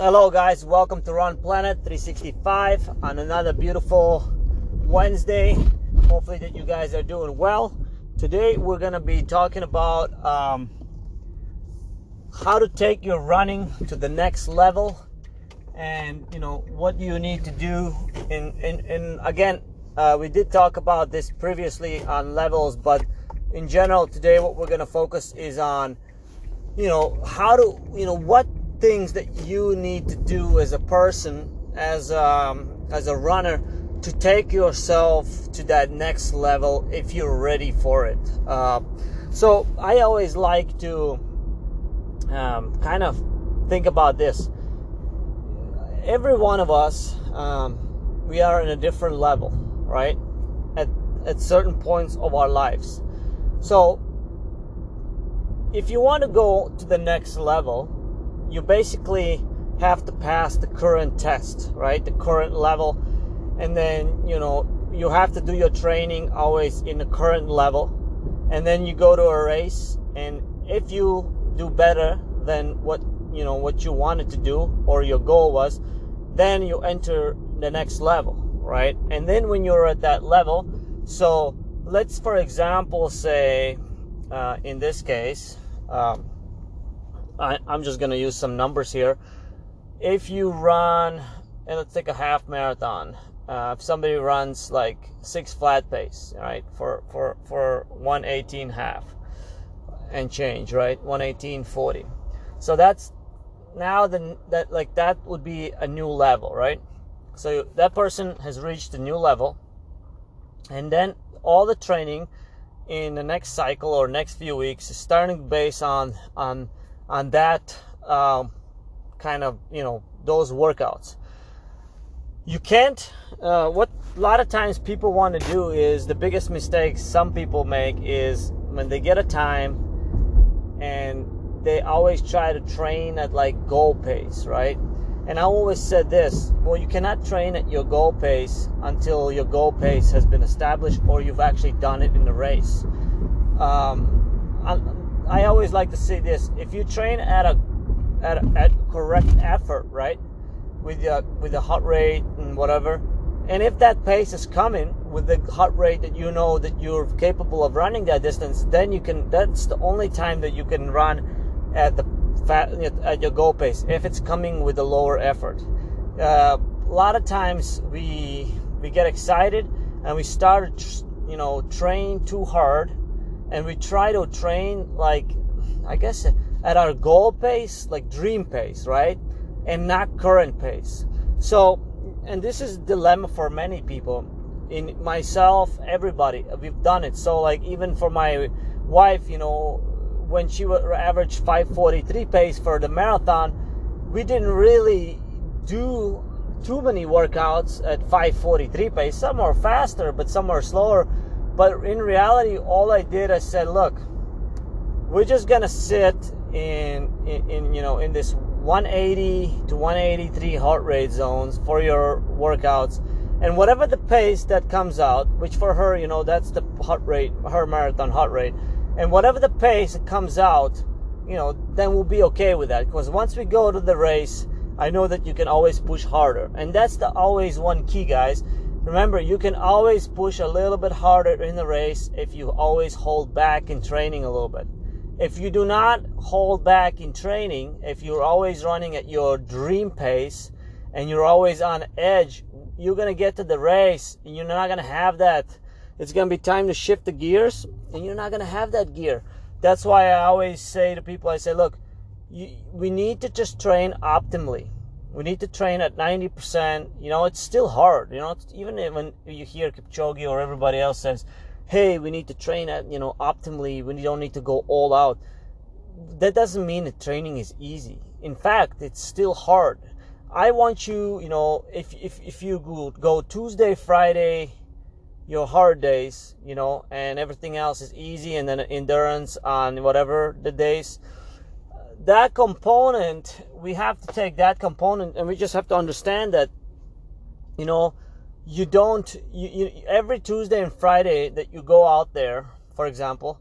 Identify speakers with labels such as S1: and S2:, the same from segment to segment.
S1: Hello, guys. Welcome to Run Planet 365 on another beautiful Wednesday. Hopefully, that you guys are doing well. Today, we're going to be talking about um, how to take your running to the next level, and you know what you need to do. In in, in again, uh, we did talk about this previously on levels, but in general, today, what we're going to focus is on you know how to you know what things that you need to do as a person as um, as a runner to take yourself to that next level if you're ready for it. Uh, so i always like to um, kind of think about this. Every one of us um, we are in a different level right? At, at certain points of our lives. So if you want to go to the next level, you basically have to pass the current test, right? The current level. And then, you know, you have to do your training always in the current level. And then you go to a race. And if you do better than what, you know, what you wanted to do or your goal was, then you enter the next level, right? And then when you're at that level, so let's, for example, say, uh, in this case, um, I, am just going to use some numbers here. If you run, and let's take a half marathon. Uh, if somebody runs like six flat pace, right, for for for 118 half and change, right, 118.40. So that's now the that like that would be a new level, right? So that person has reached a new level, and then all the training in the next cycle or next few weeks starting based on on on that um, kind of you know those workouts you can't uh, what a lot of times people want to do is the biggest mistake some people make is when they get a time and they always try to train at like goal pace right and I always said this well, you cannot train at your goal pace until your goal pace has been established or you've actually done it in the race. Um, I, always like to say this if you train at a, at, at correct effort, right, with the, with the heart rate and whatever, and if that pace is coming with the heart rate that you know that you're capable of running that distance, then you can, that's the only time that you can run at the fat, at your goal pace if it's coming with a lower effort. Uh, a lot of times we we get excited and we start you know train too hard and we try to train like I guess at our goal pace, like dream pace, right? And not current pace. So, and this is a dilemma for many people. In myself, everybody, we've done it. So, like even for my wife, you know, when she would average 543 pace for the marathon, we didn't really do too many workouts at 543 pace. Some are faster, but some are slower. But in reality, all I did, I said, look, we're just gonna sit in, in, in you know in this 180 to 183 heart rate zones for your workouts and whatever the pace that comes out which for her you know that's the heart rate her marathon heart rate and whatever the pace that comes out, you know, then we'll be okay with that. Because once we go to the race, I know that you can always push harder. And that's the always one key, guys. Remember, you can always push a little bit harder in the race if you always hold back in training a little bit. If you do not hold back in training, if you're always running at your dream pace and you're always on edge, you're going to get to the race and you're not going to have that it's going to be time to shift the gears, and you're not going to have that gear. That's why I always say to people, I say, look, you, we need to just train optimally. We need to train at 90%. You know, it's still hard. You know, even when you hear Kipchoge or everybody else says, hey, we need to train at, you know, optimally. We don't need to go all out. That doesn't mean that training is easy. In fact, it's still hard. I want you, you know, if, if, if you go, go Tuesday, Friday, your hard days, you know, and everything else is easy, and then endurance on whatever the days. That component, we have to take that component, and we just have to understand that, you know, you don't, you, you every Tuesday and Friday that you go out there, for example,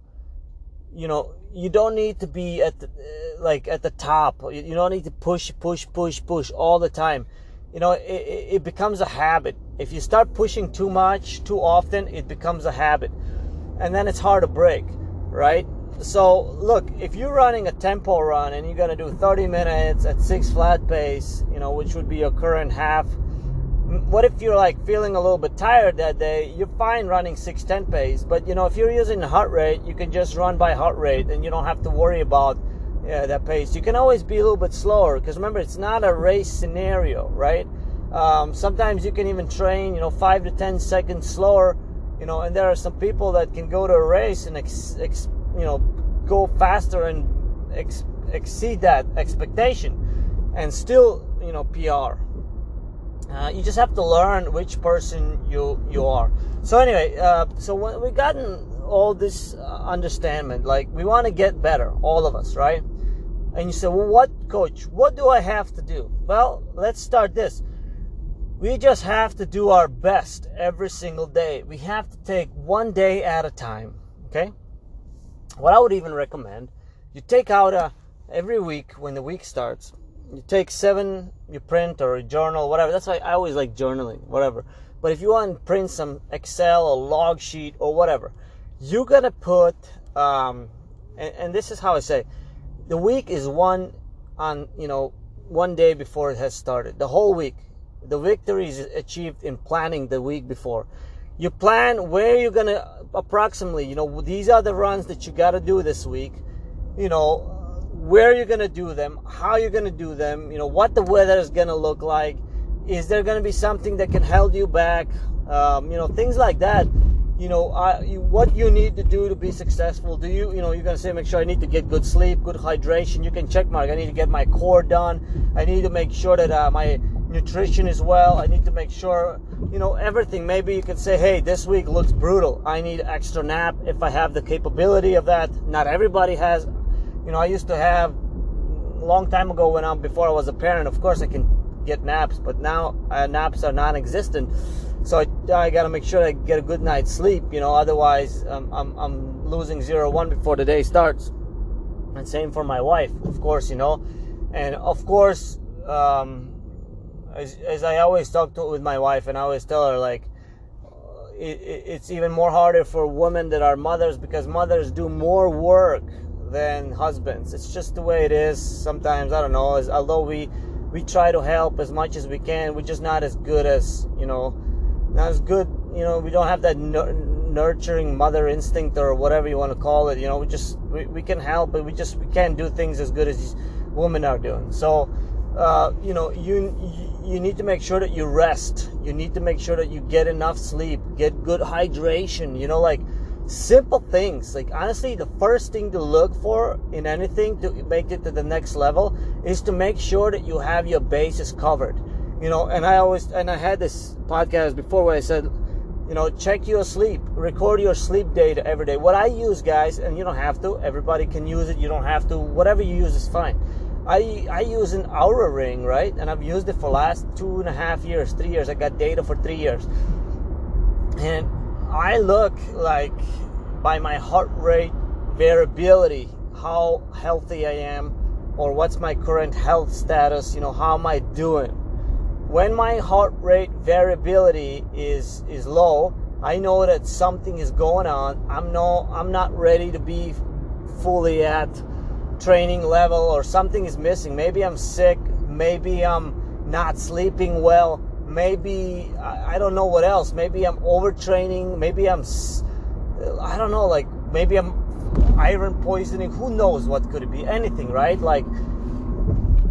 S1: you know, you don't need to be at the, uh, like at the top. You don't need to push, push, push, push all the time. You know, it, it becomes a habit. If you start pushing too much, too often, it becomes a habit. And then it's hard to break, right? So, look, if you're running a tempo run and you're going to do 30 minutes at six flat pace, you know, which would be your current half, what if you're like feeling a little bit tired that day? You're fine running 610 pace, but you know, if you're using heart rate, you can just run by heart rate and you don't have to worry about yeah, that pace. You can always be a little bit slower because remember, it's not a race scenario, right? Um, sometimes you can even train, you know, five to 10 seconds slower, you know, and there are some people that can go to a race and, ex, you know, go faster and ex, exceed that expectation and still, you know, PR. Uh, you just have to learn which person you you are. So anyway, uh, so when we gotten all this uh, understanding, like we want to get better, all of us, right? And you say, well, what, coach? What do I have to do? Well, let's start this. We just have to do our best every single day. We have to take one day at a time. Okay. What I would even recommend, you take out a every week when the week starts you take seven, you print or a journal, whatever. That's why I always like journaling, whatever. But if you want to print some Excel or log sheet or whatever, you gotta put, um, and, and this is how I say, the week is one on, you know, one day before it has started. The whole week. The victory is achieved in planning the week before. You plan where you're gonna approximately, you know, these are the runs that you gotta do this week. You know, where you're going to do them, how you're going to do them, you know, what the weather is going to look like. Is there going to be something that can hold you back? Um, you know, things like that. You know, you, what you need to do to be successful. Do you, you know, you're going to say, make sure I need to get good sleep, good hydration. You can check mark. I need to get my core done. I need to make sure that uh, my nutrition as well. I need to make sure, you know, everything. Maybe you could say, hey, this week looks brutal. I need extra nap if I have the capability of that. Not everybody has you know, I used to have a long time ago when I'm before I was a parent. Of course, I can get naps, but now uh, naps are non-existent. So I, I got to make sure I get a good night's sleep. You know, otherwise um, I'm I'm losing zero one before the day starts. And same for my wife, of course. You know, and of course, um, as, as I always talk to with my wife, and I always tell her like. It, it, it's even more harder for women that are mothers because mothers do more work than husbands. It's just the way it is. Sometimes I don't know. As, although we we try to help as much as we can, we're just not as good as you know, not as good. You know, we don't have that nurturing mother instinct or whatever you want to call it. You know, we just we, we can help, but we just we can't do things as good as women are doing. So. Uh, you know, you you need to make sure that you rest. You need to make sure that you get enough sleep, get good hydration. You know, like simple things like honestly the first thing to look for in anything to make it to the next level is to make sure that you have your bases covered you know and i always and i had this podcast before where i said you know check your sleep record your sleep data every day what i use guys and you don't have to everybody can use it you don't have to whatever you use is fine i i use an Oura ring right and i've used it for last two and a half years three years i got data for three years and I look like by my heart rate variability how healthy I am or what's my current health status, you know, how am I doing? When my heart rate variability is is low, I know that something is going on. I'm no I'm not ready to be fully at training level or something is missing. Maybe I'm sick, maybe I'm not sleeping well maybe I, don't know what else. Maybe I'm overtraining. Maybe I'm I don't know. Like maybe I'm iron poisoning. Who knows what could it be? Anything, right? Like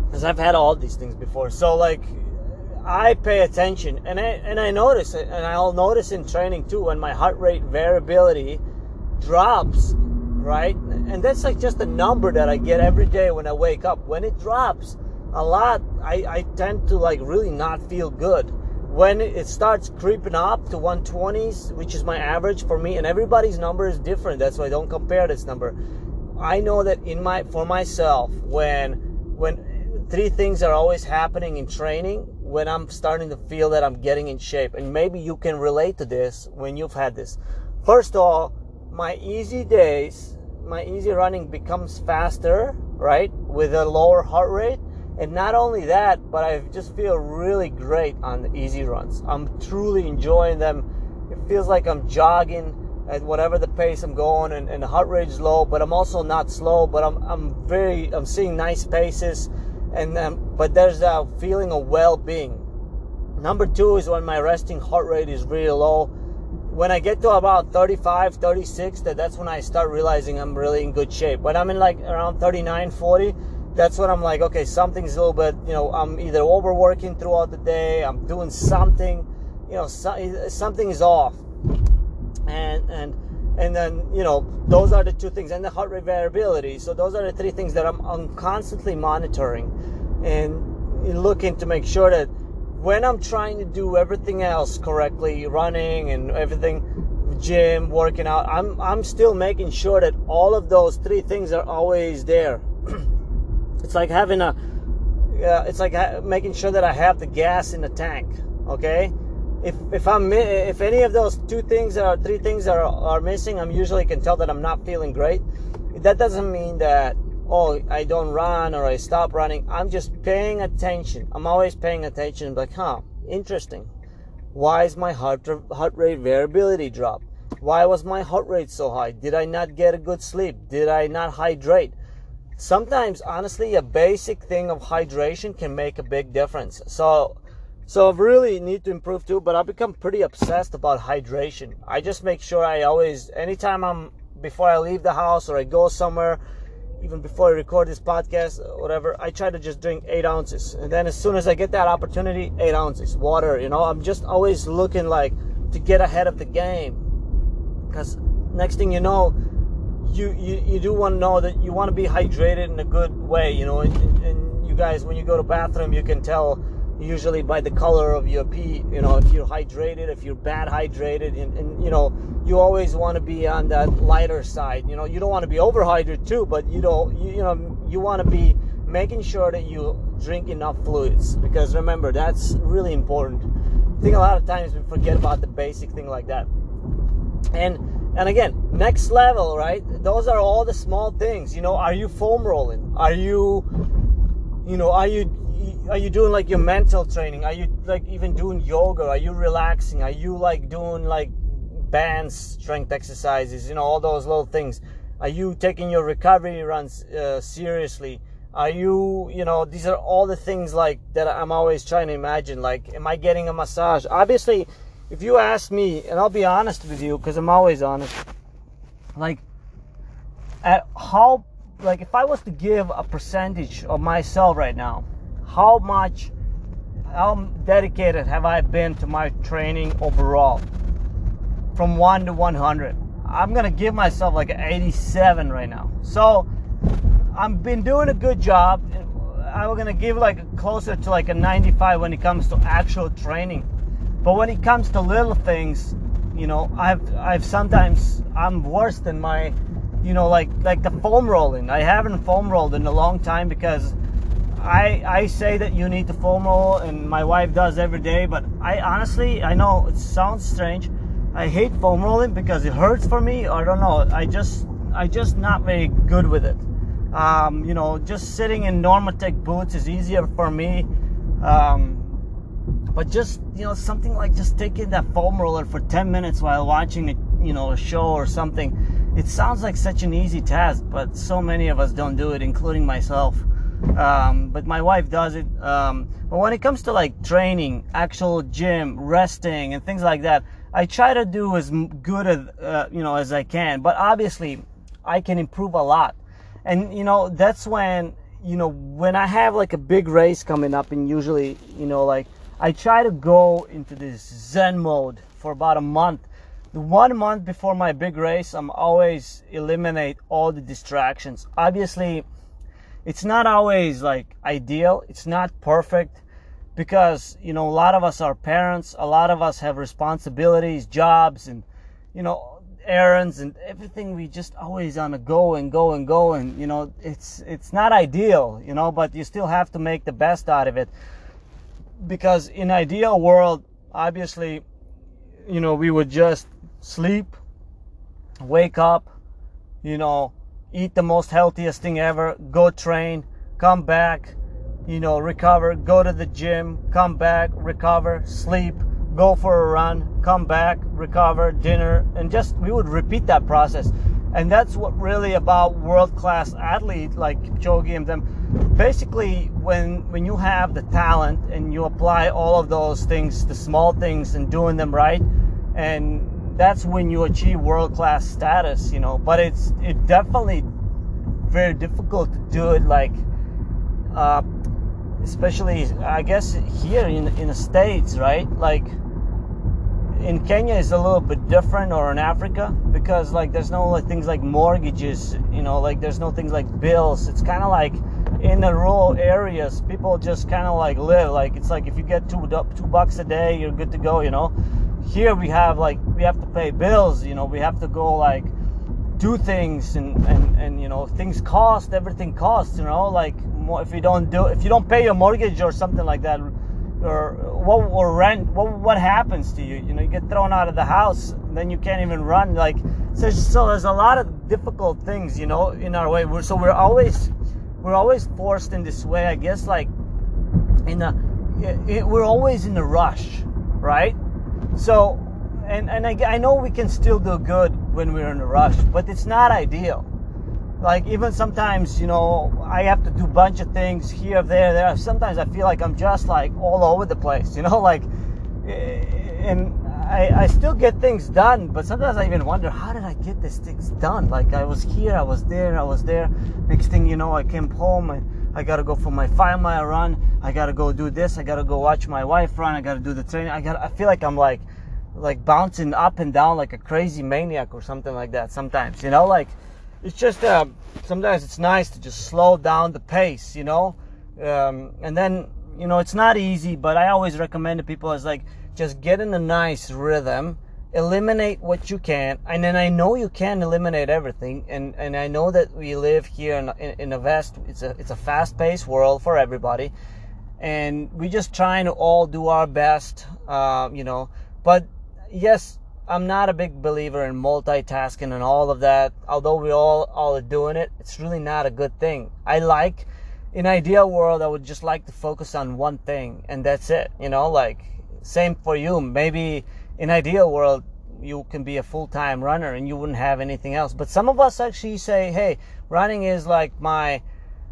S1: because I've had all these things before. So like I pay attention and I and I notice it, and I'll notice in training too when my heart rate variability drops, right? And that's like just a number that I get every day when I wake up. When it drops a lot, I, I tend to like really not feel good. When it starts creeping up to 120s, which is my average for me, and everybody's number is different. That's why I don't compare this number. I know that in my for myself, when when three things are always happening in training, when I'm starting to feel that I'm getting in shape, and maybe you can relate to this when you've had this. First of all, my easy days, my easy running becomes faster, right, with a lower heart rate. And not only that, but I just feel really great on the easy runs. I'm truly enjoying them. It feels like I'm jogging at whatever the pace I'm going, and, and the heart rate is low, but I'm also not slow. But I'm I'm very I'm seeing nice paces, and um, but there's a feeling of well-being. Number two is when my resting heart rate is really low when I get to about 35, 36, that that's when I start realizing I'm really in good shape. When I'm in like around 39, 40, that's when I'm like, okay, something's a little bit, you know, I'm either overworking throughout the day, I'm doing something, you know, so, eh, something is off. And, and, and then, you know, those are the two things. And the heart rate variability. So those are the three things that I'm, I'm constantly monitoring and looking to make sure that when I'm trying to do everything else correctly, running and everything, gym, working out, I'm I'm still making sure that all of those three things are always there. it's like having a, uh, it's like ha- making sure that I have the gas in the tank. Okay, if if I'm if any of those two things or three things are are missing, I'm usually can tell that I'm not feeling great. That doesn't mean that oh, I don't run or I stop running. I'm just paying attention. I'm always paying attention. Like, huh, interesting. Why is my heart, heart rate variability drop? Why was my heart rate so high? Did I not get a good sleep? Did I not hydrate? Sometimes, honestly, a basic thing of hydration can make a big difference. So, so I really need to improve too, but I've become pretty obsessed about hydration. I just make sure I always, anytime I'm, before I leave the house or I go somewhere, even before I record this podcast, uh, whatever, I try to just drink eight ounces. And then as soon as I get that opportunity, eight ounces, water, you know, I'm just always looking like to get ahead of the game. Because next thing you know, you, you, you do want to know that you want to be hydrated in a good way, you know, and, and you guys, when you go to bathroom, you can tell usually by the color of your pee you know if you're hydrated if you're bad hydrated and, and you know you always want to be on that lighter side. You know you don't want to be overhydrated too but you don't you, you know you want to be making sure that you drink enough fluids because remember that's really important. I think a lot of times we forget about the basic thing like that. And and again next level right? Those are all the small things. You know are you foam rolling? Are you you know are you are you doing like your mental training? Are you like even doing yoga? Are you relaxing? Are you like doing like bands, strength exercises? You know, all those little things. Are you taking your recovery runs uh, seriously? Are you, you know, these are all the things like that I'm always trying to imagine. Like, am I getting a massage? Obviously, if you ask me, and I'll be honest with you because I'm always honest, like, at how, like, if I was to give a percentage of myself right now, how much how dedicated have I been to my training overall? From 1 to 100 I'm gonna give myself like an 87 right now. So I've been doing a good job. I'm gonna give like closer to like a 95 when it comes to actual training. But when it comes to little things you know I've I've sometimes I'm worse than my you know like like the foam rolling. I haven't foam rolled in a long time because I, I say that you need to foam roll and my wife does every day, but I honestly, I know it sounds strange. I hate foam rolling because it hurts for me. I don't know. I just, I just not very good with it. Um, you know, just sitting in Normatec boots is easier for me. Um, but just, you know, something like just taking that foam roller for 10 minutes while watching a, you know, a show or something. It sounds like such an easy task, but so many of us don't do it, including myself. Um, but my wife does it. Um, but when it comes to like training, actual gym, resting, and things like that, I try to do as good as uh, you know as I can. But obviously, I can improve a lot. And you know that's when you know when I have like a big race coming up, and usually you know like I try to go into this Zen mode for about a month. The one month before my big race, I'm always eliminate all the distractions. Obviously it's not always like ideal. It's not perfect because you know a lot of us are parents. A lot of us have responsibilities jobs and you know errands and everything. We just always on a go and go and go and you know it's it's not ideal you know but you still have to make the best out of it. Because in ideal world obviously you know we would just sleep wake up you know eat the most healthiest thing ever, go train, come back, you know, recover, go to the gym, come back, recover, sleep, go for a run, come back, recover, dinner, and just we would repeat that process. And that's what really about world class athlete like Kipchoge and them. Basically, when when you have the talent and you apply all of those things, the small things, and doing them right, and that's when you achieve world class status, you know. But it's it definitely very difficult to do it like, uh, especially I guess here in in the states, right? Like in Kenya is a little bit different or in Africa because like there's no like things like mortgages, you know, like there's no things like bills. It's kind of like in the rural areas, people just kind of like live like it's like if you get two two bucks a day, you're good to go, you know. Here we have like we have to pay bills, you know, we have to go like do things and and and you know things cost, everything costs, you know, like if you don't do if you don't pay your mortgage or something like that or what or rent what what happens to you? You know you get thrown out of the house then you can't even run like so, so there's a lot of difficult things you know in our way. We're, so we're always we're always forced in this way i guess like in a it, it, we're always in a rush right so and and I, I know we can still do good when we're in a rush but it's not ideal. Like even sometimes you know i have to do a bunch of things here there there. Sometimes i feel like i'm just like all over the place you know like eh, and I, I still get things done but sometimes i even wonder how did i get these things done? Like i was here i was there i was there. Next thing you know i came home and i gotta go for my five mile run. I gotta go do this. I gotta go watch my wife run. I gotta do the training. I got i feel like i'm like like bouncing up and down like a crazy maniac or something like that sometimes you know? Like it's just uh, sometimes it's nice to just slow down the pace, you know. Um, and then you know it's not easy, but I always recommend to people is like just get in a nice rhythm, eliminate what you can, and then I know you can eliminate everything, and and I know that we live here in in, in a vast it's a it's a fast paced world for everybody, and we're just trying to all do our best, uh, you know. But yes, I'm not a big believer in multitasking and all of that. Although we all all are doing it, it's really not a good thing. I like in ideal world I would just like to focus on one thing and that's it. You know, like same for you. Maybe in ideal world you can be a full-time runner and you wouldn't have anything else. But some of us actually say, "Hey, running is like my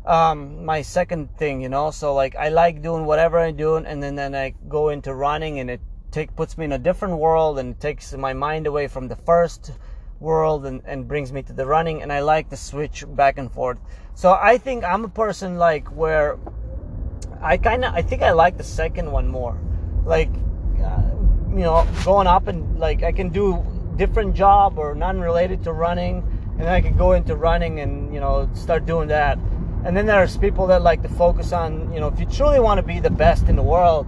S1: um my second thing, you know? So like I like doing whatever I'm doing and then then I go into running and it take puts me in a different world and takes my mind away from the first world and, and brings me to the running and I like to switch back and forth. So I think I'm a person like where I kind of I think I like the second one more. Like uh, you know, going up and like I can do different job or non-related to running and then I can go into running and you know start doing that. And then there's people that like to focus on, you know, if you truly want to be the best in the world,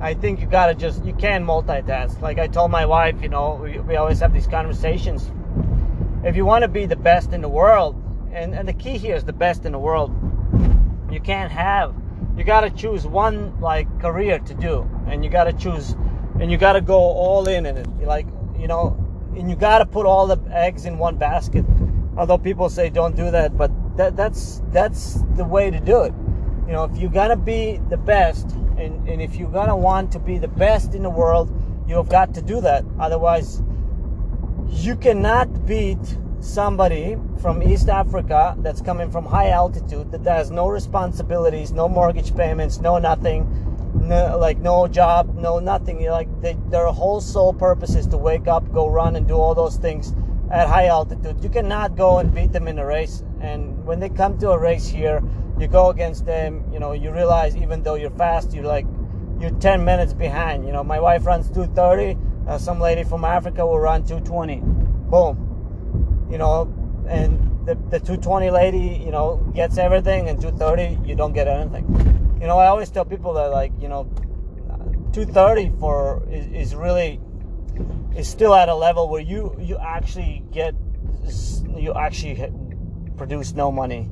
S1: I think you gotta just you can multitask. Like I told my wife, you know, we, we always have these conversations. If you want to be the best in the world, and, and the key here is the best in the world, you can't have. You gotta choose one like career to do, and you gotta choose, and you gotta go all in in it. Like you know, and you gotta put all the eggs in one basket. Although people say don't do that, but that that's that's the way to do it. You know, if you're gonna be the best, and, and if you're gonna want to be the best in the world, you've got to do that. Otherwise, you cannot beat somebody from East Africa that's coming from high altitude that has no responsibilities, no mortgage payments, no nothing, no, like no job, no nothing. Like they, their whole sole purpose is to wake up, go run, and do all those things at high altitude. You cannot go and beat them in a race. And when they come to a race here, you go against them, you know, you realize even though you're fast, you're like you're 10 minutes behind. You know, my wife runs 230, uh, some lady from Africa will run 220. Boom. You know, and the, the 220 lady, you know, gets everything, and 230, you don't get anything. You know, I always tell people that, like, you know, 230 for is, is really is still at a level where you you actually get you actually produce no money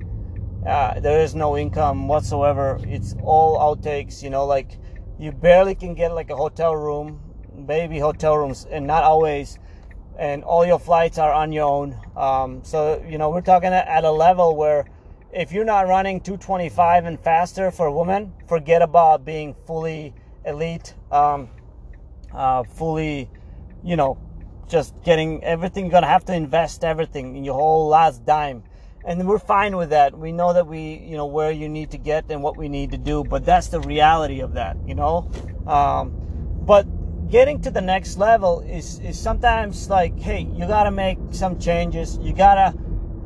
S1: uh, there is no income whatsoever. It's all outtakes, you know, like you barely can get like a hotel room, baby hotel rooms, and not always. and all your flights are on your own. Um, so you know we're talking at a level where if you're not running 225 and faster for a woman, forget about being fully elite, um, uh, fully, you know, just getting everything. You're gonna have to invest everything in your whole last dime, and we're fine with that. We know that we, you know, where you need to get and what we need to do, but that's the reality of that, you know. Um, but getting to the next level is is sometimes like, hey, you gotta make some changes. You gotta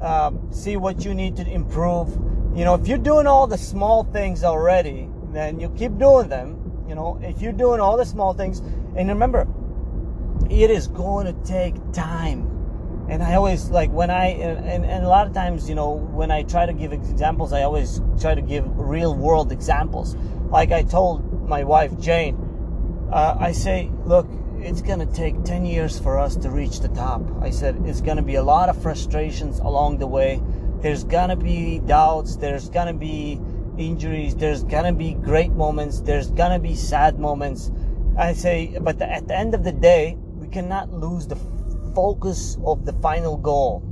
S1: um, see what you need to improve. You know, if you're doing all the small things already, then you keep doing them. You know, if you're doing all the small things, and remember, it is going to take time. And I always like when I and, and a lot of times, you know, when I try to give examples, I always try to give real world examples. Like I told my wife Jane, uh, I say, look, it's going to take 10 years for us to reach the top. I said, it's going to be a lot of frustrations along the way. There's going to be doubts. There's going to be injuries. There's going to be great moments. There's going to be sad moments. I say, but at the end of the day, we cannot lose the focus of the final goal.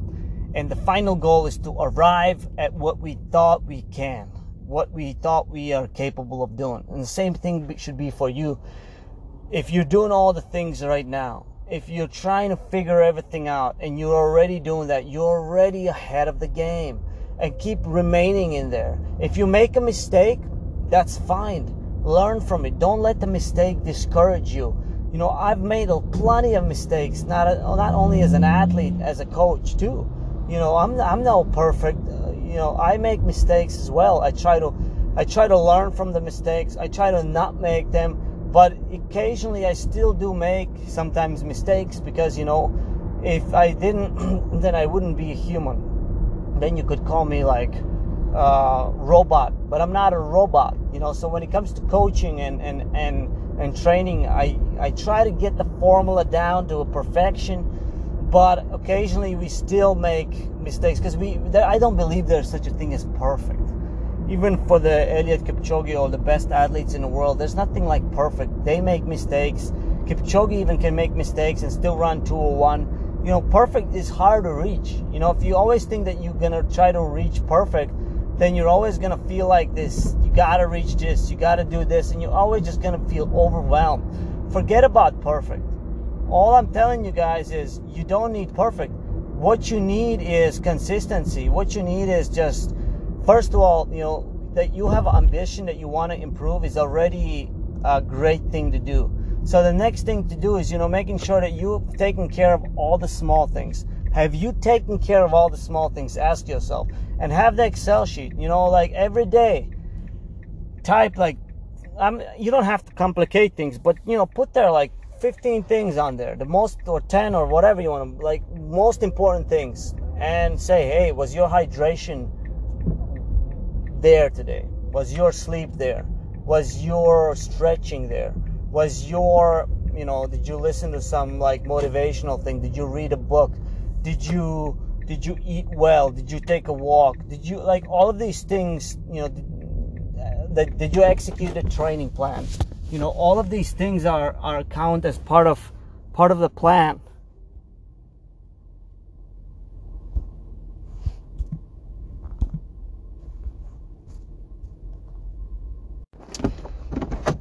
S1: And the final goal is to arrive at what we thought we can, what we thought we are capable of doing. And the same thing should be for you if you're doing all the things right now, if you're trying to figure everything out and you're already doing that, you're already ahead of the game and keep remaining in there. If you make a mistake, that's fine. Learn from it. Don't let the mistake discourage you. You know, I've made plenty of mistakes, not not only as an athlete, as a coach too. You know, I'm I'm no perfect. Uh, you know, I make mistakes as well. I try to I try to learn from the mistakes. I try to not make them but occasionally I still do make sometimes mistakes because you know if I didn't then I wouldn't be a human. Then you could call me like uh, robot but I'm not a robot you know. So when it comes to coaching and and and and training I I try to get the formula down to a perfection but occasionally we still make mistakes because we I don't believe there's such a thing as perfect even for the Eliud Kipchoge or the best athletes in the world, there's nothing like perfect. They make mistakes. Kipchoge even can make mistakes and still run 201. You know, perfect is hard to reach. You know, if you always think that you're gonna try to reach perfect, then you're always gonna feel like this. You gotta reach this, you gotta do this, and you're always just gonna feel overwhelmed. Forget about perfect. All I'm telling you guys is you don't need perfect. What you need is consistency. What you need is just first of all, you know, that you have ambition that you want to improve is already a great thing to do. So the next thing to do is, you know, making sure that you've taken care of all the small things. Have you taken care of all the small things? Ask yourself and have the Excel sheet, you know, like every day type like I'm, you don't have to complicate things, but you know, put there like 15 things on there, the most or 10 or whatever you want to like most important things and say, "Hey, was your hydration there today? Was your sleep there? Was your stretching there? Was your, you know, did you listen to some like motivational thing? Did you read a book? Did you did you eat well? Did you take a walk? Did you like all of these things, you know, did, did you execute a training plan? You know, all of these things are are count as part of part of the plan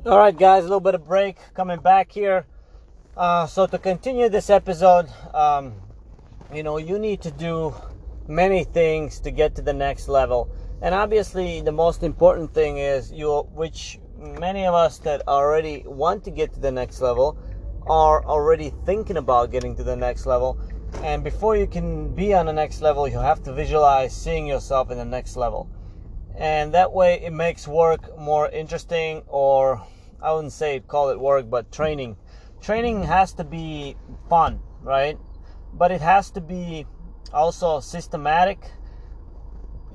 S1: all right guys a little bit of break coming back here. Uh, so to continue this episode um, you know you need to do many things to get to the next level. And obviously the most important thing is you which many of us that already want to get to the next level are already thinking about getting to the next level. And before you can be on the next level you have to visualize seeing yourself in the next level and that way it makes work more interesting or I wouldn't say call it work, but training. Training has to be fun, right? But it has to be also systematic.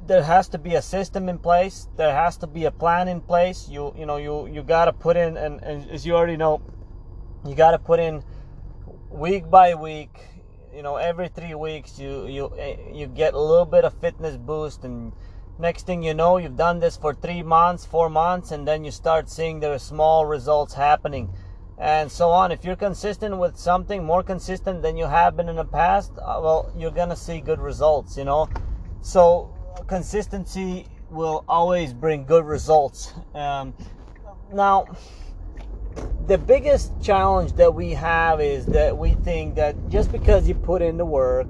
S1: There has to be a system in place. There has to be a plan in place. You you know you you got to put in and, and as you already know, you got to put in week by week. You know every three weeks you you eh, you get a little bit of fitness boost and Next thing you know, you've done this for three months, four months, and then you start seeing there are small results happening. and so on. If you're consistent with something, more consistent than you have been in the past, uh, well, you're gonna see good results, you know. So consistency will always bring good results. Um, now, the biggest challenge that we have is that we think that just because you put in the work,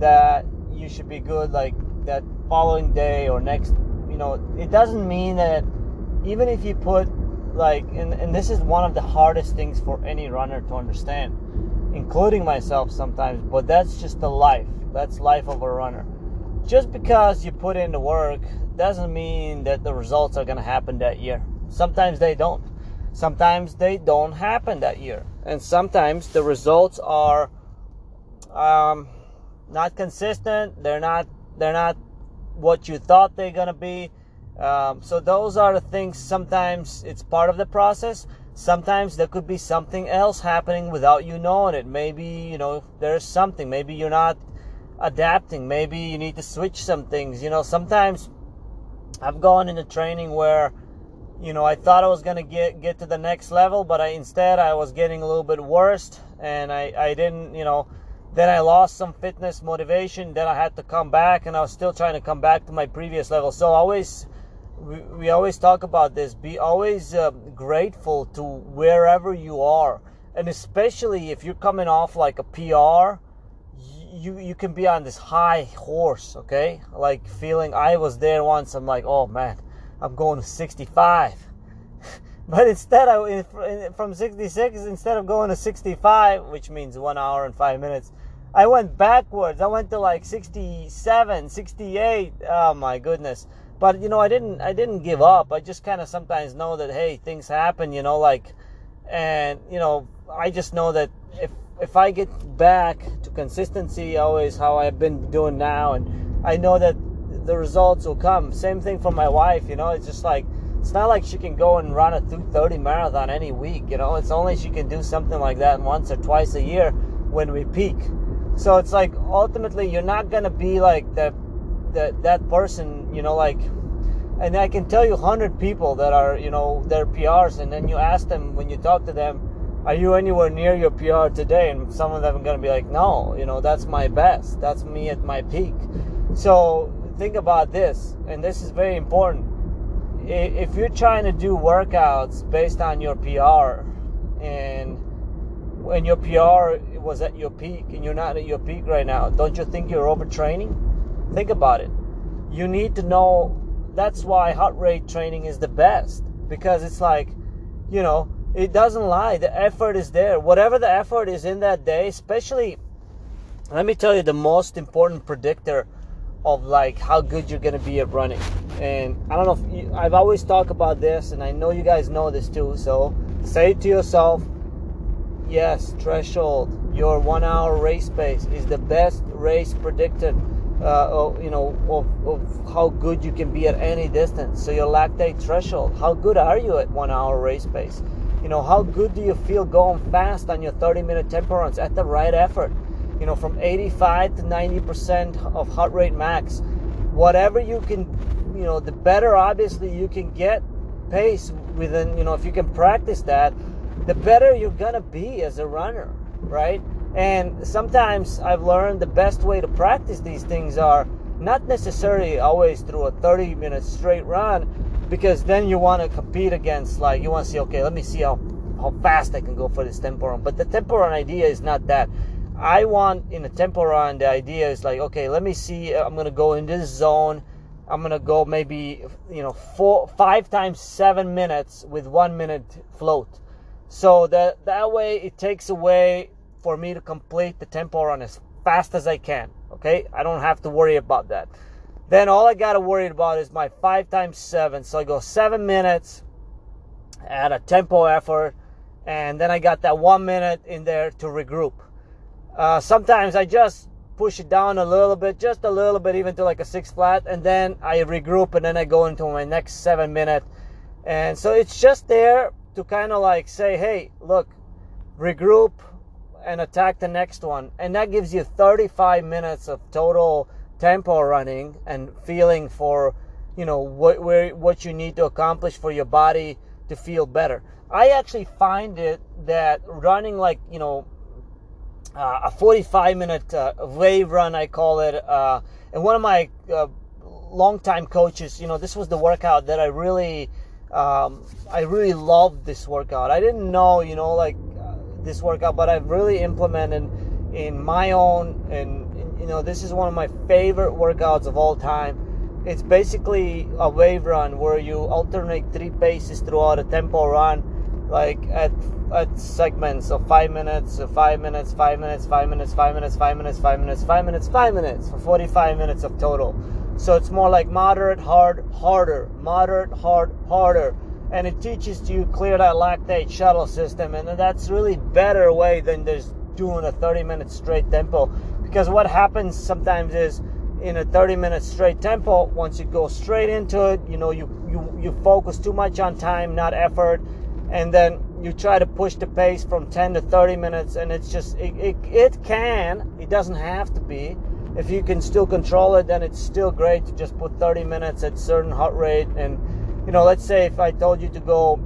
S1: that you should be good like that following day or next. You know, it doesn't mean that even if you put like and, and this is one of the hardest things for any runner to understand including myself sometimes but that's just the life. That's life of a runner. Just because you put in the work doesn't mean that the results are going to happen that year. Sometimes they don't. Sometimes they don't happen that year. And sometimes the results are um, not consistent. They're not they're not what you thought they're to be um, so those are the things. Sometimes it's part of the process. Sometimes there could be something else happening without you knowing it. Maybe you know there's something. Maybe you're not adapting. Maybe you need to switch some things. You know, sometimes I've gone into training where you know I thought I was gonna get get to the next level, but I instead I was getting a little bit worse, and I I didn't you know. Then I lost some fitness motivation. Then I had to come back, and I was still trying to come back to my previous level. So always we, we always talk about this be always uh, grateful to wherever you are and especially if you're coming off like a pr you you can be on this high horse okay like feeling i was there once i'm like oh man i'm going to 65 but instead I, from 66 instead of going to 65 which means one hour and five minutes i went backwards. I went to like 67 68 oh my goodness. But you know i didn't i didn't give up. I just kind of sometimes know that hey things happen you know like and you know i just know that if if i get back to consistency always how i've been doing now and i know that the results will come. Same thing for my wife you know it's just like it's not like she can go and run a 230 marathon any week you know it's only she can do something like that once or twice a year when we peak so it's like ultimately you're not to be like the that that person, you know, like, and I can tell you hundred people that are, you know, they're PRs, and then you ask them when you talk to them, are you anywhere near your PR today? And some of them are gonna be like, no, you know, that's my best, that's me at my peak. So think about this, and this is very important. If you're trying to do workouts based on your PR, and when your PR was at your peak and you're not at your peak right now, don't you think you're overtraining? Think about it. You need to know that's why heart rate training is the best because it's like, you know, it doesn't lie. The effort is there. Whatever the effort is in that day, especially, let me tell you the most important predictor of like how good you're gonna be at running. And I don't know if you, I've always talked about this, and I know you guys know this too. So say it to yourself. Yes, threshold. Your one hour race pace is the best race predicted. uh, you know, of, of how good you can be at any distance. So your lactate threshold, how good are you at one hour race pace? You know, how good do you feel going fast on your 30 minute tempo runs at the right effort? You know, from 85 to 90% of heart rate max. Whatever you can, you know, the better obviously you can get pace within, you know, if you can practice that, the better you're gonna be as a runner, right? And sometimes I've learned the best way to practice these things are not necessarily always through a 30 minute straight run, because then you want to compete against, like, you want to see, okay, let me see how, how fast I can go for this tempo run. But the tempo run idea is not that. I want in a tempo run, the idea is like, okay, let me see, uh, I'm going to go in this zone. I'm to go maybe, you know, four, five times seven minutes with one minute float. So that, that way it takes away for me to complete the tempo run as fast as I can. Okay, I don't have to worry about that. Then all I got to worry about is my five times seven. So I go seven minutes at a tempo effort, and then I got that one minute in there to regroup. Uh, sometimes I just push it down a little bit, just a little bit, even to like a six flat, and then I regroup, and then I go into my next seven minute. And so it's just there to kind of like say, hey, look, regroup, and attack the next one. And that gives you 35 minutes of total tempo running and feeling for, you know, what where what you need to accomplish for your body to feel better. I actually find it that running like you know uh, a 45 minute uh, wave run, I call it, uh, and one of my uh, longtime coaches, you know, this was the workout that I really, um, I really love this workout. I didn't know, you know, like uh, this workout, but I've really implemented in my own, and you know, this is one of my favorite workouts of all time. It's basically a wave run where you alternate three paces throughout a tempo run like at at segments of five minutes, of five minutes, five minutes, five minutes, five minutes, five minutes, five minutes, five minutes, five minutes for 45 minutes of total. So it's more like moderate, hard, harder, moderate, hard, harder. And it teaches you clear that lactate shuttle system. And that's really better way than just doing a 30 minute straight tempo. Because what happens sometimes is in a 30 minute straight tempo, once you go straight into it, you know, you, you, you focus too much on time, not effort and then you try to push the pace from 10 to 30 minutes and it's just it, it, it, can it doesn't have to be if you can still control it then it's still great to just put 30 minutes at certain heart rate. And you know let's say if i told you to go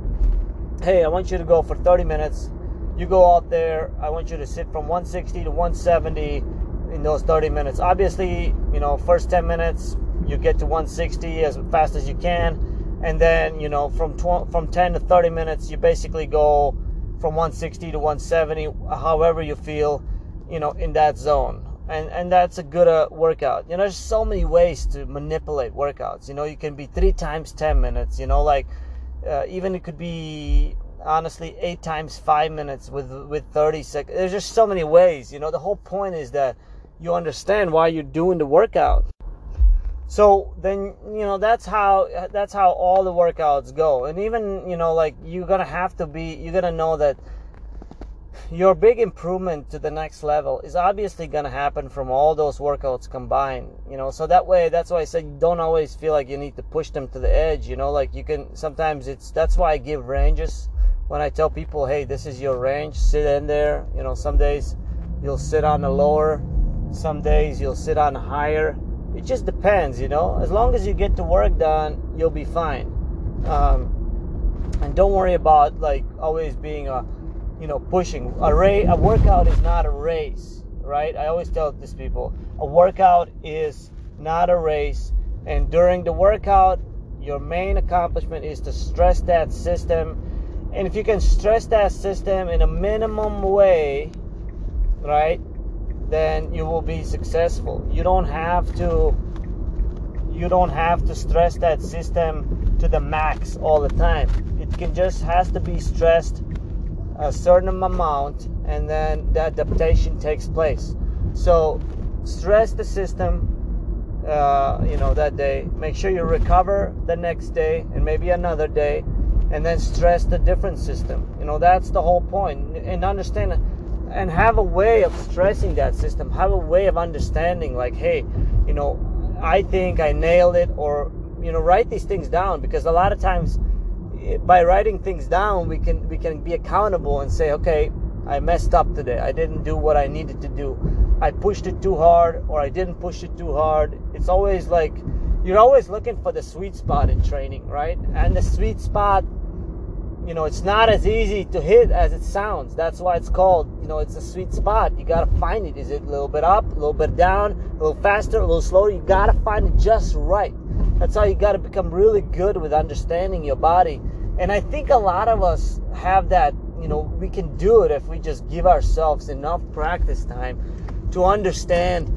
S1: hey i want you to go for 30 minutes. You go out there i want you to sit from 160 to 170 in those 30 minutes. Obviously you know first 10 minutes you get to 160 as fast as you can. And then you know from from 10 to 30 minutes you basically go from 160 to 170 however you feel you know in that zone and and that's a good uh, workout. You know there's so many ways to manipulate workouts. You know you can be three times 10 minutes you know like uh, even it could be honestly eight times five minutes with with 30 seconds there's just so many ways you know. The whole point is that you understand why you're doing the workout. So then you know that's how that's how all the workouts go. And even you know like you're gonna have to be you're gonna know that your big improvement to the next level is obviously gonna happen from all those workouts combined you know so that way that's why i said don't always feel like you need to push them to the edge you know like you can sometimes it's that's why i give ranges when i tell people hey this is your range sit in there you know some days you'll sit on the lower some days you'll sit on higher it just depends, you know. As long as you get the work done, you'll be fine. Um, and don't worry about like always being a, you know, pushing. A ra- a workout is not a race, right? I always tell these people, a workout is not a race. And during the workout, your main accomplishment is to stress that system. And if you can stress that system in a minimum way, right? then you will be successful. You don't have to you don't have to stress that system to the max all the time. It can just has to be stressed a certain amount and then the adaptation takes place. So stress the system uh, you know that day. Make sure you recover the next day and maybe another day and then stress the different system. You know that's the whole point. And understand and have a way of stressing that system have a way of understanding like hey you know i think i nailed it or you know write these things down because a lot of times by writing things down we can we can be accountable and say okay i messed up today i didn't do what i needed to do i pushed it too hard or i didn't push it too hard it's always like you're always looking for the sweet spot in training right and the sweet spot you know, it's not as easy to hit as it sounds. That's why it's called, you know, it's a sweet spot. You gotta find it. Is it a little bit up, a little bit down, a little faster, a little slower? You gotta find it just right. That's how you gotta become really good with understanding your body. And I think a lot of us have that, you know, we can do it if we just give ourselves enough practice time to understand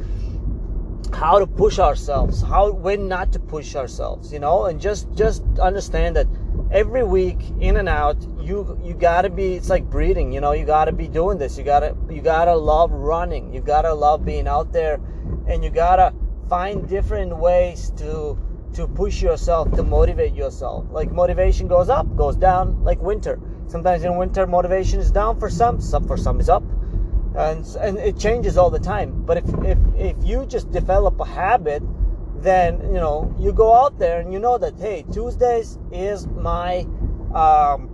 S1: how to push ourselves, how when not to push ourselves, you know, and just just understand that every week in and out you you got to be it's like breathing you know? You got to be doing this. You got to you got to love running. You got to love being out there. And you got to find different ways to to push yourself to motivate yourself. Like motivation goes up goes down like winter. Sometimes in winter motivation is down for some some for some is up. And and it changes all the time. But if if if you just develop a habit then you know you go out there and you know that hey Tuesdays is my um,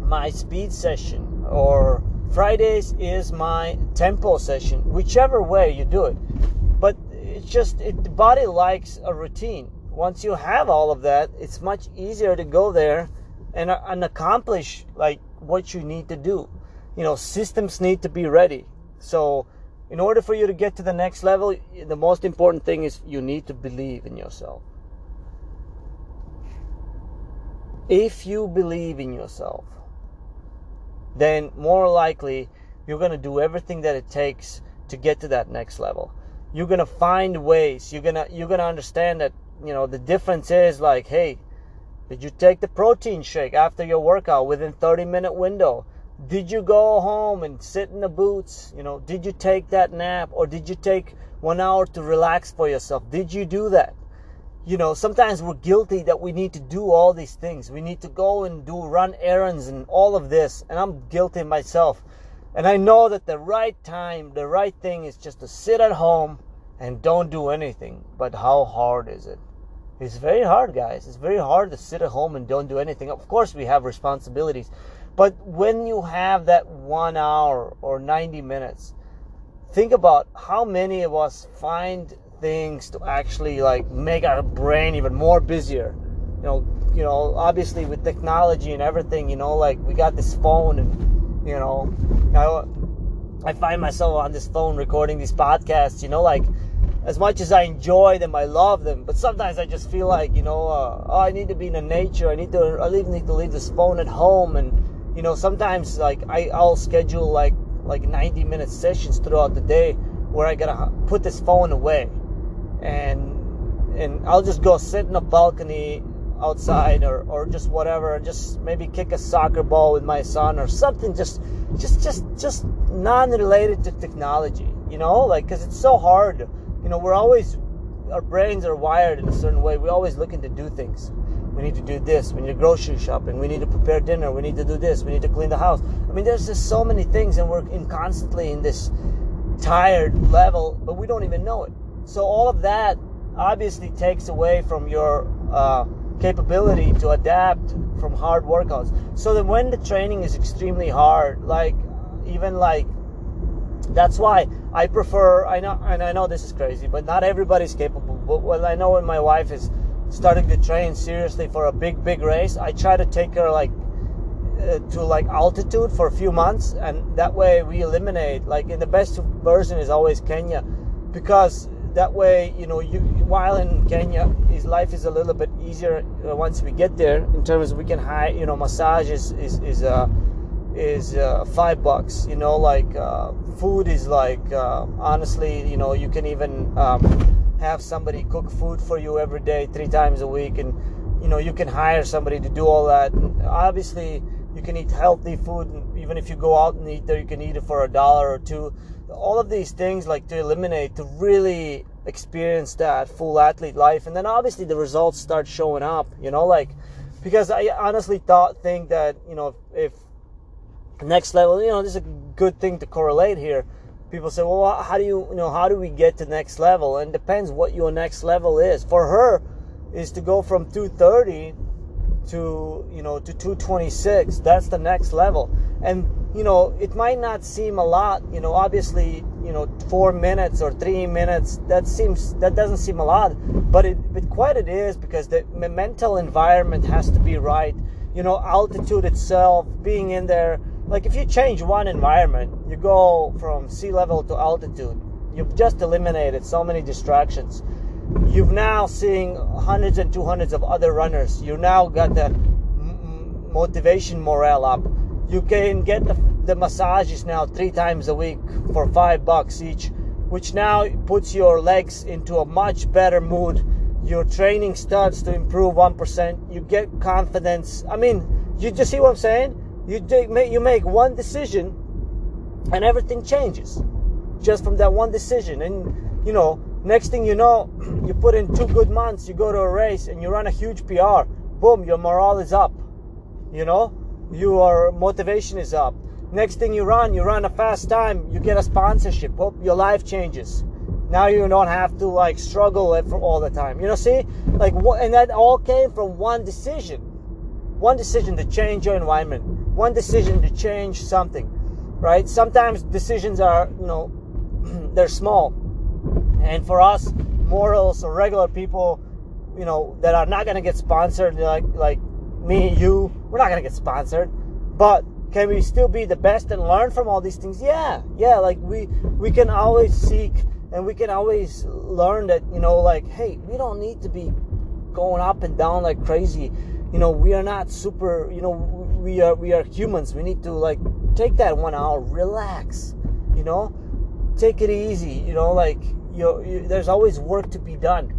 S1: my speed session. Or Fridays is my tempo session. Whichever way you do it. But it's just it, the body likes a routine once you have all of that it's much easier to go there and, uh, and accomplish like what you need to do. You know, systems need to be ready. So, in order for you to get to the next level, the most important thing is you need to believe in yourself. If you believe in yourself, then more likely you're going to do everything that it takes to get to that next level. You're going to find ways. You're going to you're going to understand that, you know, the difference is like, hey, did you take the protein shake after your workout within 30 minute window? Did you go home and sit in the boots? You know, did you take that nap or did you take 1 hour to relax for yourself? Did you do that? You know, sometimes we're guilty that we need to do all these things. We need to go and do run errands and all of this, and I'm guilty myself and I know that the right time, the right thing is just to sit at home and don't do anything. But how hard is it? It's very hard, guys. It's very hard to sit at home and don't do anything. Of course, we have responsibilities. But when you have that one hour or 90 minutes, think about how many of us find things to actually like make our brain even more busier. You know, you know, obviously with technology and everything, you know, like we got this phone and you know, I, I find myself on this phone recording these podcasts, you know, like as much as I enjoy them, I love them, but sometimes I just feel like, you know, uh, oh, I need to be in the nature. I need to, I leave need to leave this phone at home. And, you know, sometimes like I, I'll schedule like, like 90 minute sessions throughout the day where I gotta put this phone away and, and I'll just go sit in a balcony outside or, or just whatever and just maybe kick a soccer ball with my son or something just just just just non-related to technology you know? Like because it's so hard. You know we're always our brains are wired in a certain way. We're always looking to do things. We need to do this. We need to grocery shopping. We need to prepare dinner. We need to do this. We need to clean the house. I mean there's just so many things and we're in constantly in this tired level but we don't even know it. So all of that obviously takes away from your uh, capability to adapt from hard workouts. So that when the training is extremely hard, like even like that's why I prefer. I know, and I know this is crazy, but not everybody's capable. But when I know when my wife is starting to train seriously for a big, big race, I try to take her like uh, to like altitude for a few months, and that way we eliminate. Like in the best version is always Kenya, because that way, you know, you, while in Kenya, his life is a little bit easier uh, once we get there. In terms, we can hire, you know, massage is is is uh, is uh, five bucks. You know, like uh, food is like uh, honestly, you know, you can even um, have somebody cook food for you every day, three times a week, and you know, you can hire somebody to do all that. And obviously, you can eat healthy food, even if you go out and eat there, you can eat it for a dollar or two all of these things like to eliminate to really experience that full athlete life. And then obviously the results start showing up you know like because i honestly thought think that you know if, next level you know this is a good thing to correlate here. People say well how do you you know how do we get to next level? And depends what your next level is. For her is to go from 230 to you know to 226 that's the next level. And you know, it might not seem a lot, you know, obviously, you know, four minutes or three minutes, that seems, that doesn't seem a lot, but it, but quite it is because the mental environment has to be right. You know, altitude itself, being in there, like if you change one environment, you go from sea level to altitude, you've just eliminated so many distractions. You've now seeing hundreds and two hundreds of other runners. You now got the motivation morale up you can get the, the massages now three times a week for five bucks each, which now puts your legs into a much better mood. Your training starts to improve 1%. You get confidence. I mean, you just see what I'm saying? You, make, you make one decision and everything changes just from that one decision. And, you know, next thing you know, you put in two good months, you go to a race and you run a huge PR. Boom, your morale is up. You know? Your motivation is up. Next thing you run, you run a fast time, you get a sponsorship. Hope your life changes. Now you don't have to like struggle it for all the time. You know, see, like, and that all came from one decision, one decision to change your environment, one decision to change something, right? Sometimes decisions are, you know, they're small, and for us mortals or regular people, you know, that are not going to get sponsored, like like me, and you, we're not gonna get sponsored, but can we still be the best and learn from all these things? Yeah, yeah. Like we we can always seek and we can always learn that you know, like, hey, we don't need to be going up and down like crazy. You know, we are not super. You know, we are we are humans. We need to like take that one hour, relax. You know, take it easy. You know, like you, you there's always work to be done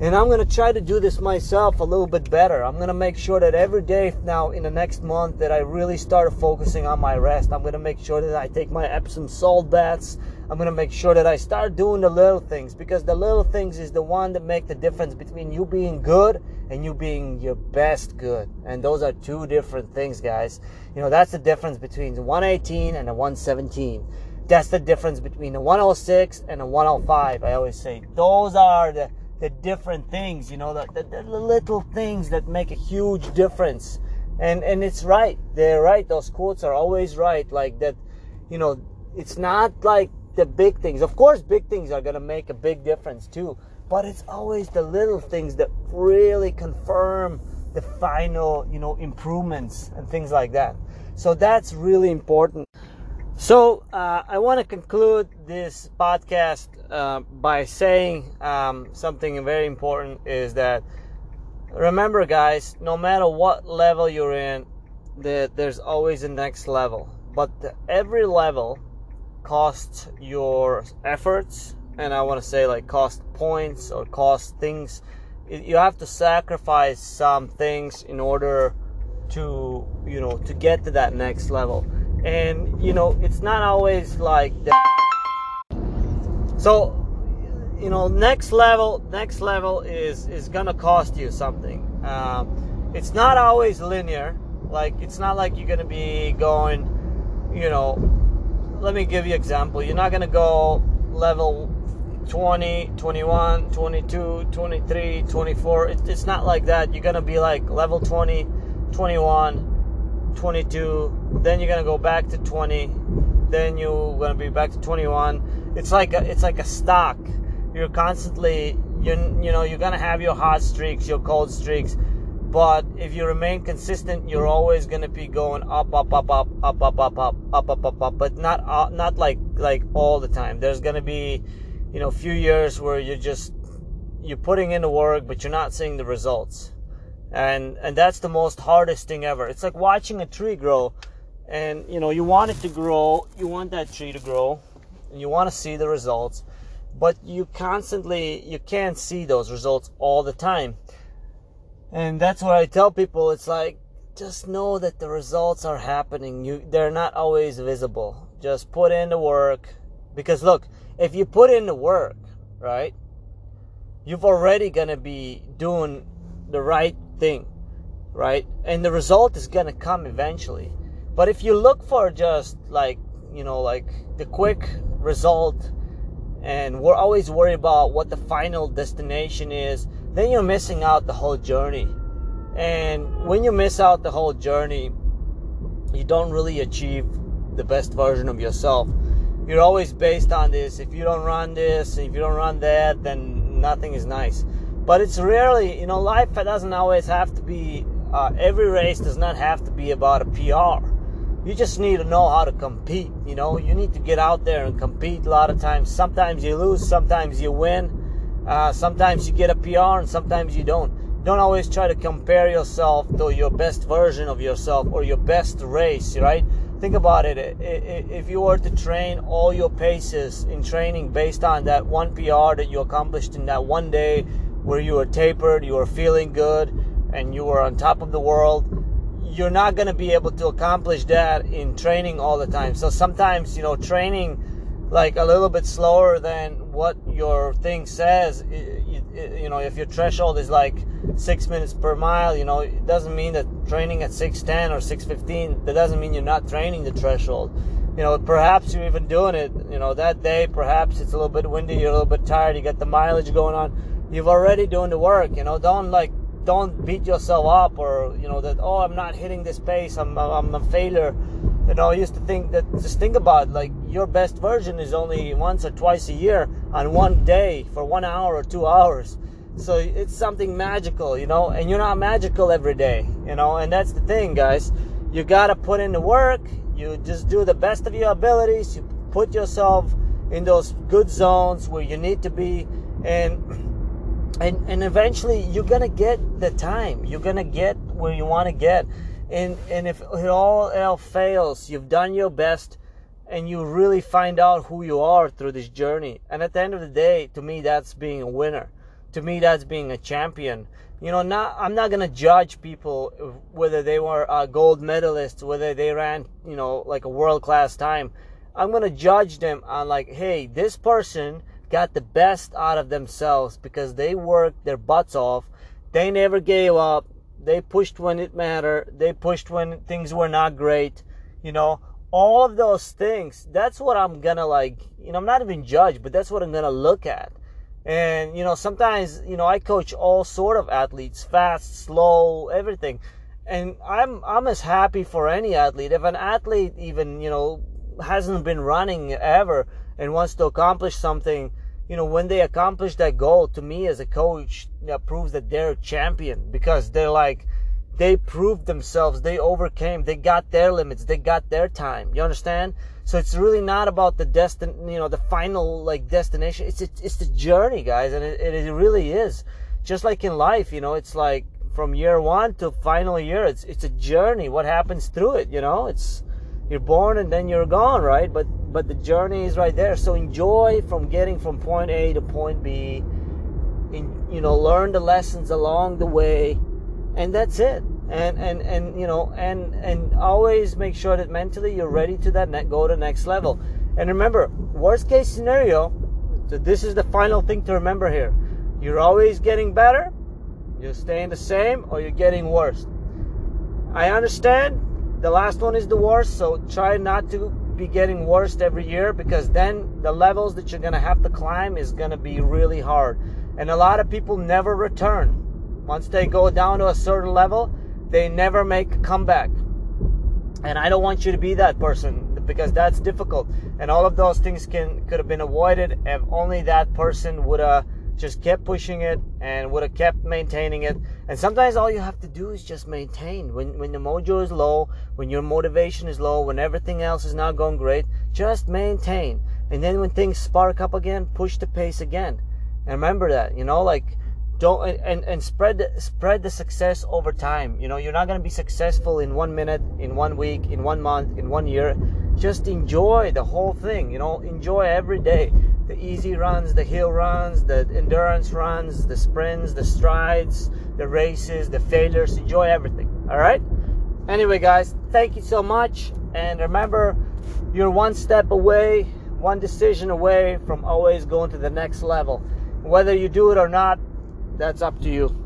S1: and I'm going to try to do this myself a little bit better. I'm going to make sure that every day now in the next month that I really start focusing on my rest. I'm going to make sure that I take my Epsom salt baths. I'm going to make sure that I start doing the little things because the little things is the one that make the difference between you being good and you being your best good. And those are two different things, guys. You know, that's the difference between the 118 and a 117. That's the difference between a 106 and a 105. I always say those are the the different things, you know, the, the, the, little things that make a huge difference. And and it's right. They're right. Those quotes are always right. Like that, you know, it's not like the big things. Of course, big things are gonna make a big difference too. But it's always the little things that really confirm the final, you know, improvements and things like that. So that's really important. So uh, I want to conclude this podcast uh, by saying um, something very important is that remember, guys, no matter what level you're in, that there's always a next level. But the, every level costs your efforts, and I want to say like cost points or cost things. You have to sacrifice some things in order to you know to get to that next level and you know it's not always like that so you know next level next level is is gonna cost you something. Um, it's not always linear. Like it's not like you're gonna be going you know let me give you example. You're not gonna go level 20 21 22 23 24 it, it's not like that. You're gonna be like level 20 21 22 then you're gonna go back to 20 then you're gonna be back to 21 it's like a, it's like a stock you're constantly you you know you're gonna have your hot streaks your cold streaks but if you remain consistent you're always gonna be going up up up up up up up up up up up but not uh, not like like all the time there's gonna be you know a few years where you're just you're putting in the work but you're not seeing the results and and that's the most hardest thing ever it's like watching a tree grow and you know you want it to grow you want that tree to grow you want to see the results but you constantly you can't see those results all the time and that's what i tell people it's like just know that the results are happening you they're not always visible just put in the work because look if you put in the work right you've already gonna be doing the right thing, right? And the result is gonna come eventually. But if you look for just like, you know, like the quick result and we're always worried about what the final destination is, then you're missing out the whole journey. And when you miss out the whole journey, you don't really achieve the best version of yourself. You're always based on this. If you don't run this, if you don't run that, then nothing is nice but it's rarely you know life doesn't always have to be uh, every race does not have to be about a pr you just need to know how to compete you know? You need to get out there and compete a lot of times. Sometimes you lose sometimes you win. Uh, sometimes you get a pr and sometimes you don't. Don't always try to compare yourself to your best version of yourself or your best race right? Think about it. If you were to train all your paces in training based on that one pr that you accomplished in that one day where you were tapered, you were feeling good, and you were on top of the world, you're not going to be able to accomplish that in training all the time. So sometimes, you know, training like a little bit slower than what your thing says, you, you know, if your threshold is like six minutes per mile, you know, it doesn't mean that training at 610 or 615, that doesn't mean you're not training the threshold. You know, perhaps you're even doing it, you know, that day, perhaps it's a little bit windy, you're a little bit tired, you got the mileage going on you've already doing the work. You know, don't like don't beat yourself up or you know that oh I'm not hitting this pace. I'm I'm a failure. You know, I used to think that just think about like your best version is only once or twice a year on one day for one hour or two hours. So it's something magical, you know, and you're not magical every day, you know, and that's the thing, guys. You gotta put in the work, you just do the best of your abilities, you put yourself in those good zones where you need to be, and and and eventually you're gonna get the time, you're gonna get where you wanna get. And and if it all else fails, you've done your best and you really find out who you are through this journey. And at the end of the day, to me, that's being a winner. To me, that's being a champion. You know, not I'm not gonna judge people whether they were uh, gold medalists, whether they ran, you know, like a world class time. I'm gonna judge them on like, hey, this person got the best out of themselves because they worked their butts off. They never gave up. They pushed when it mattered. They pushed when things were not great. You know, all of those things that's what i'm gonna like you know i'm not even judge but that's what i'm gonna look at and you know sometimes you know i coach all sort of athletes fast slow everything and i'm i'm as happy for any athlete if an athlete even you know hasn't been running ever and wants to accomplish something you know when they accomplish that goal to me as a coach that proves that they're a champion because they're like they proved themselves they overcame they got their limits they got their time you understand? So it's really not about the destin you know the final like destination it's it's, it's the journey guys and it, it really is. Just like in life you know it's like from year one to final year it's it's a journey what happens through it you know? It's you're born and then you're gone right? But but the journey is right there. So enjoy from getting from point a to point b. In, you know learn the lessons along the way. And that's it. And and and you know and and always make sure that mentally you're ready to that net go to next level. And remember worst case scenario so this is the final thing to remember here. You're always getting better. You're staying the same or you're getting worse. I understand the last one is the worst so try not to be getting worse every year because then the levels that you're to have to climb is to be really hard and a lot of people never return once they go down to a certain level, they never make a comeback. And I don't want you to be that person because that's difficult. And all of those things can could have been avoided if only that person would have just kept pushing it and would have kept maintaining it. And sometimes all you have to do is just maintain. When when the mojo is low, when your motivation is low, when everything else is not going great, just maintain. And then when things spark up again, push the pace again. And remember that, you know, like don't and and spread the, spread the success over time. You know you're not going to be successful in one minute in one week in one month in one year. Just enjoy the whole thing you know? Enjoy every day. The easy runs the hill runs the endurance runs the sprints the strides the races the failures. Enjoy everything all right? Anyway guys thank you so much. And remember you're one step away one decision away from always going to the next level. Whether you do it or not that's up to you.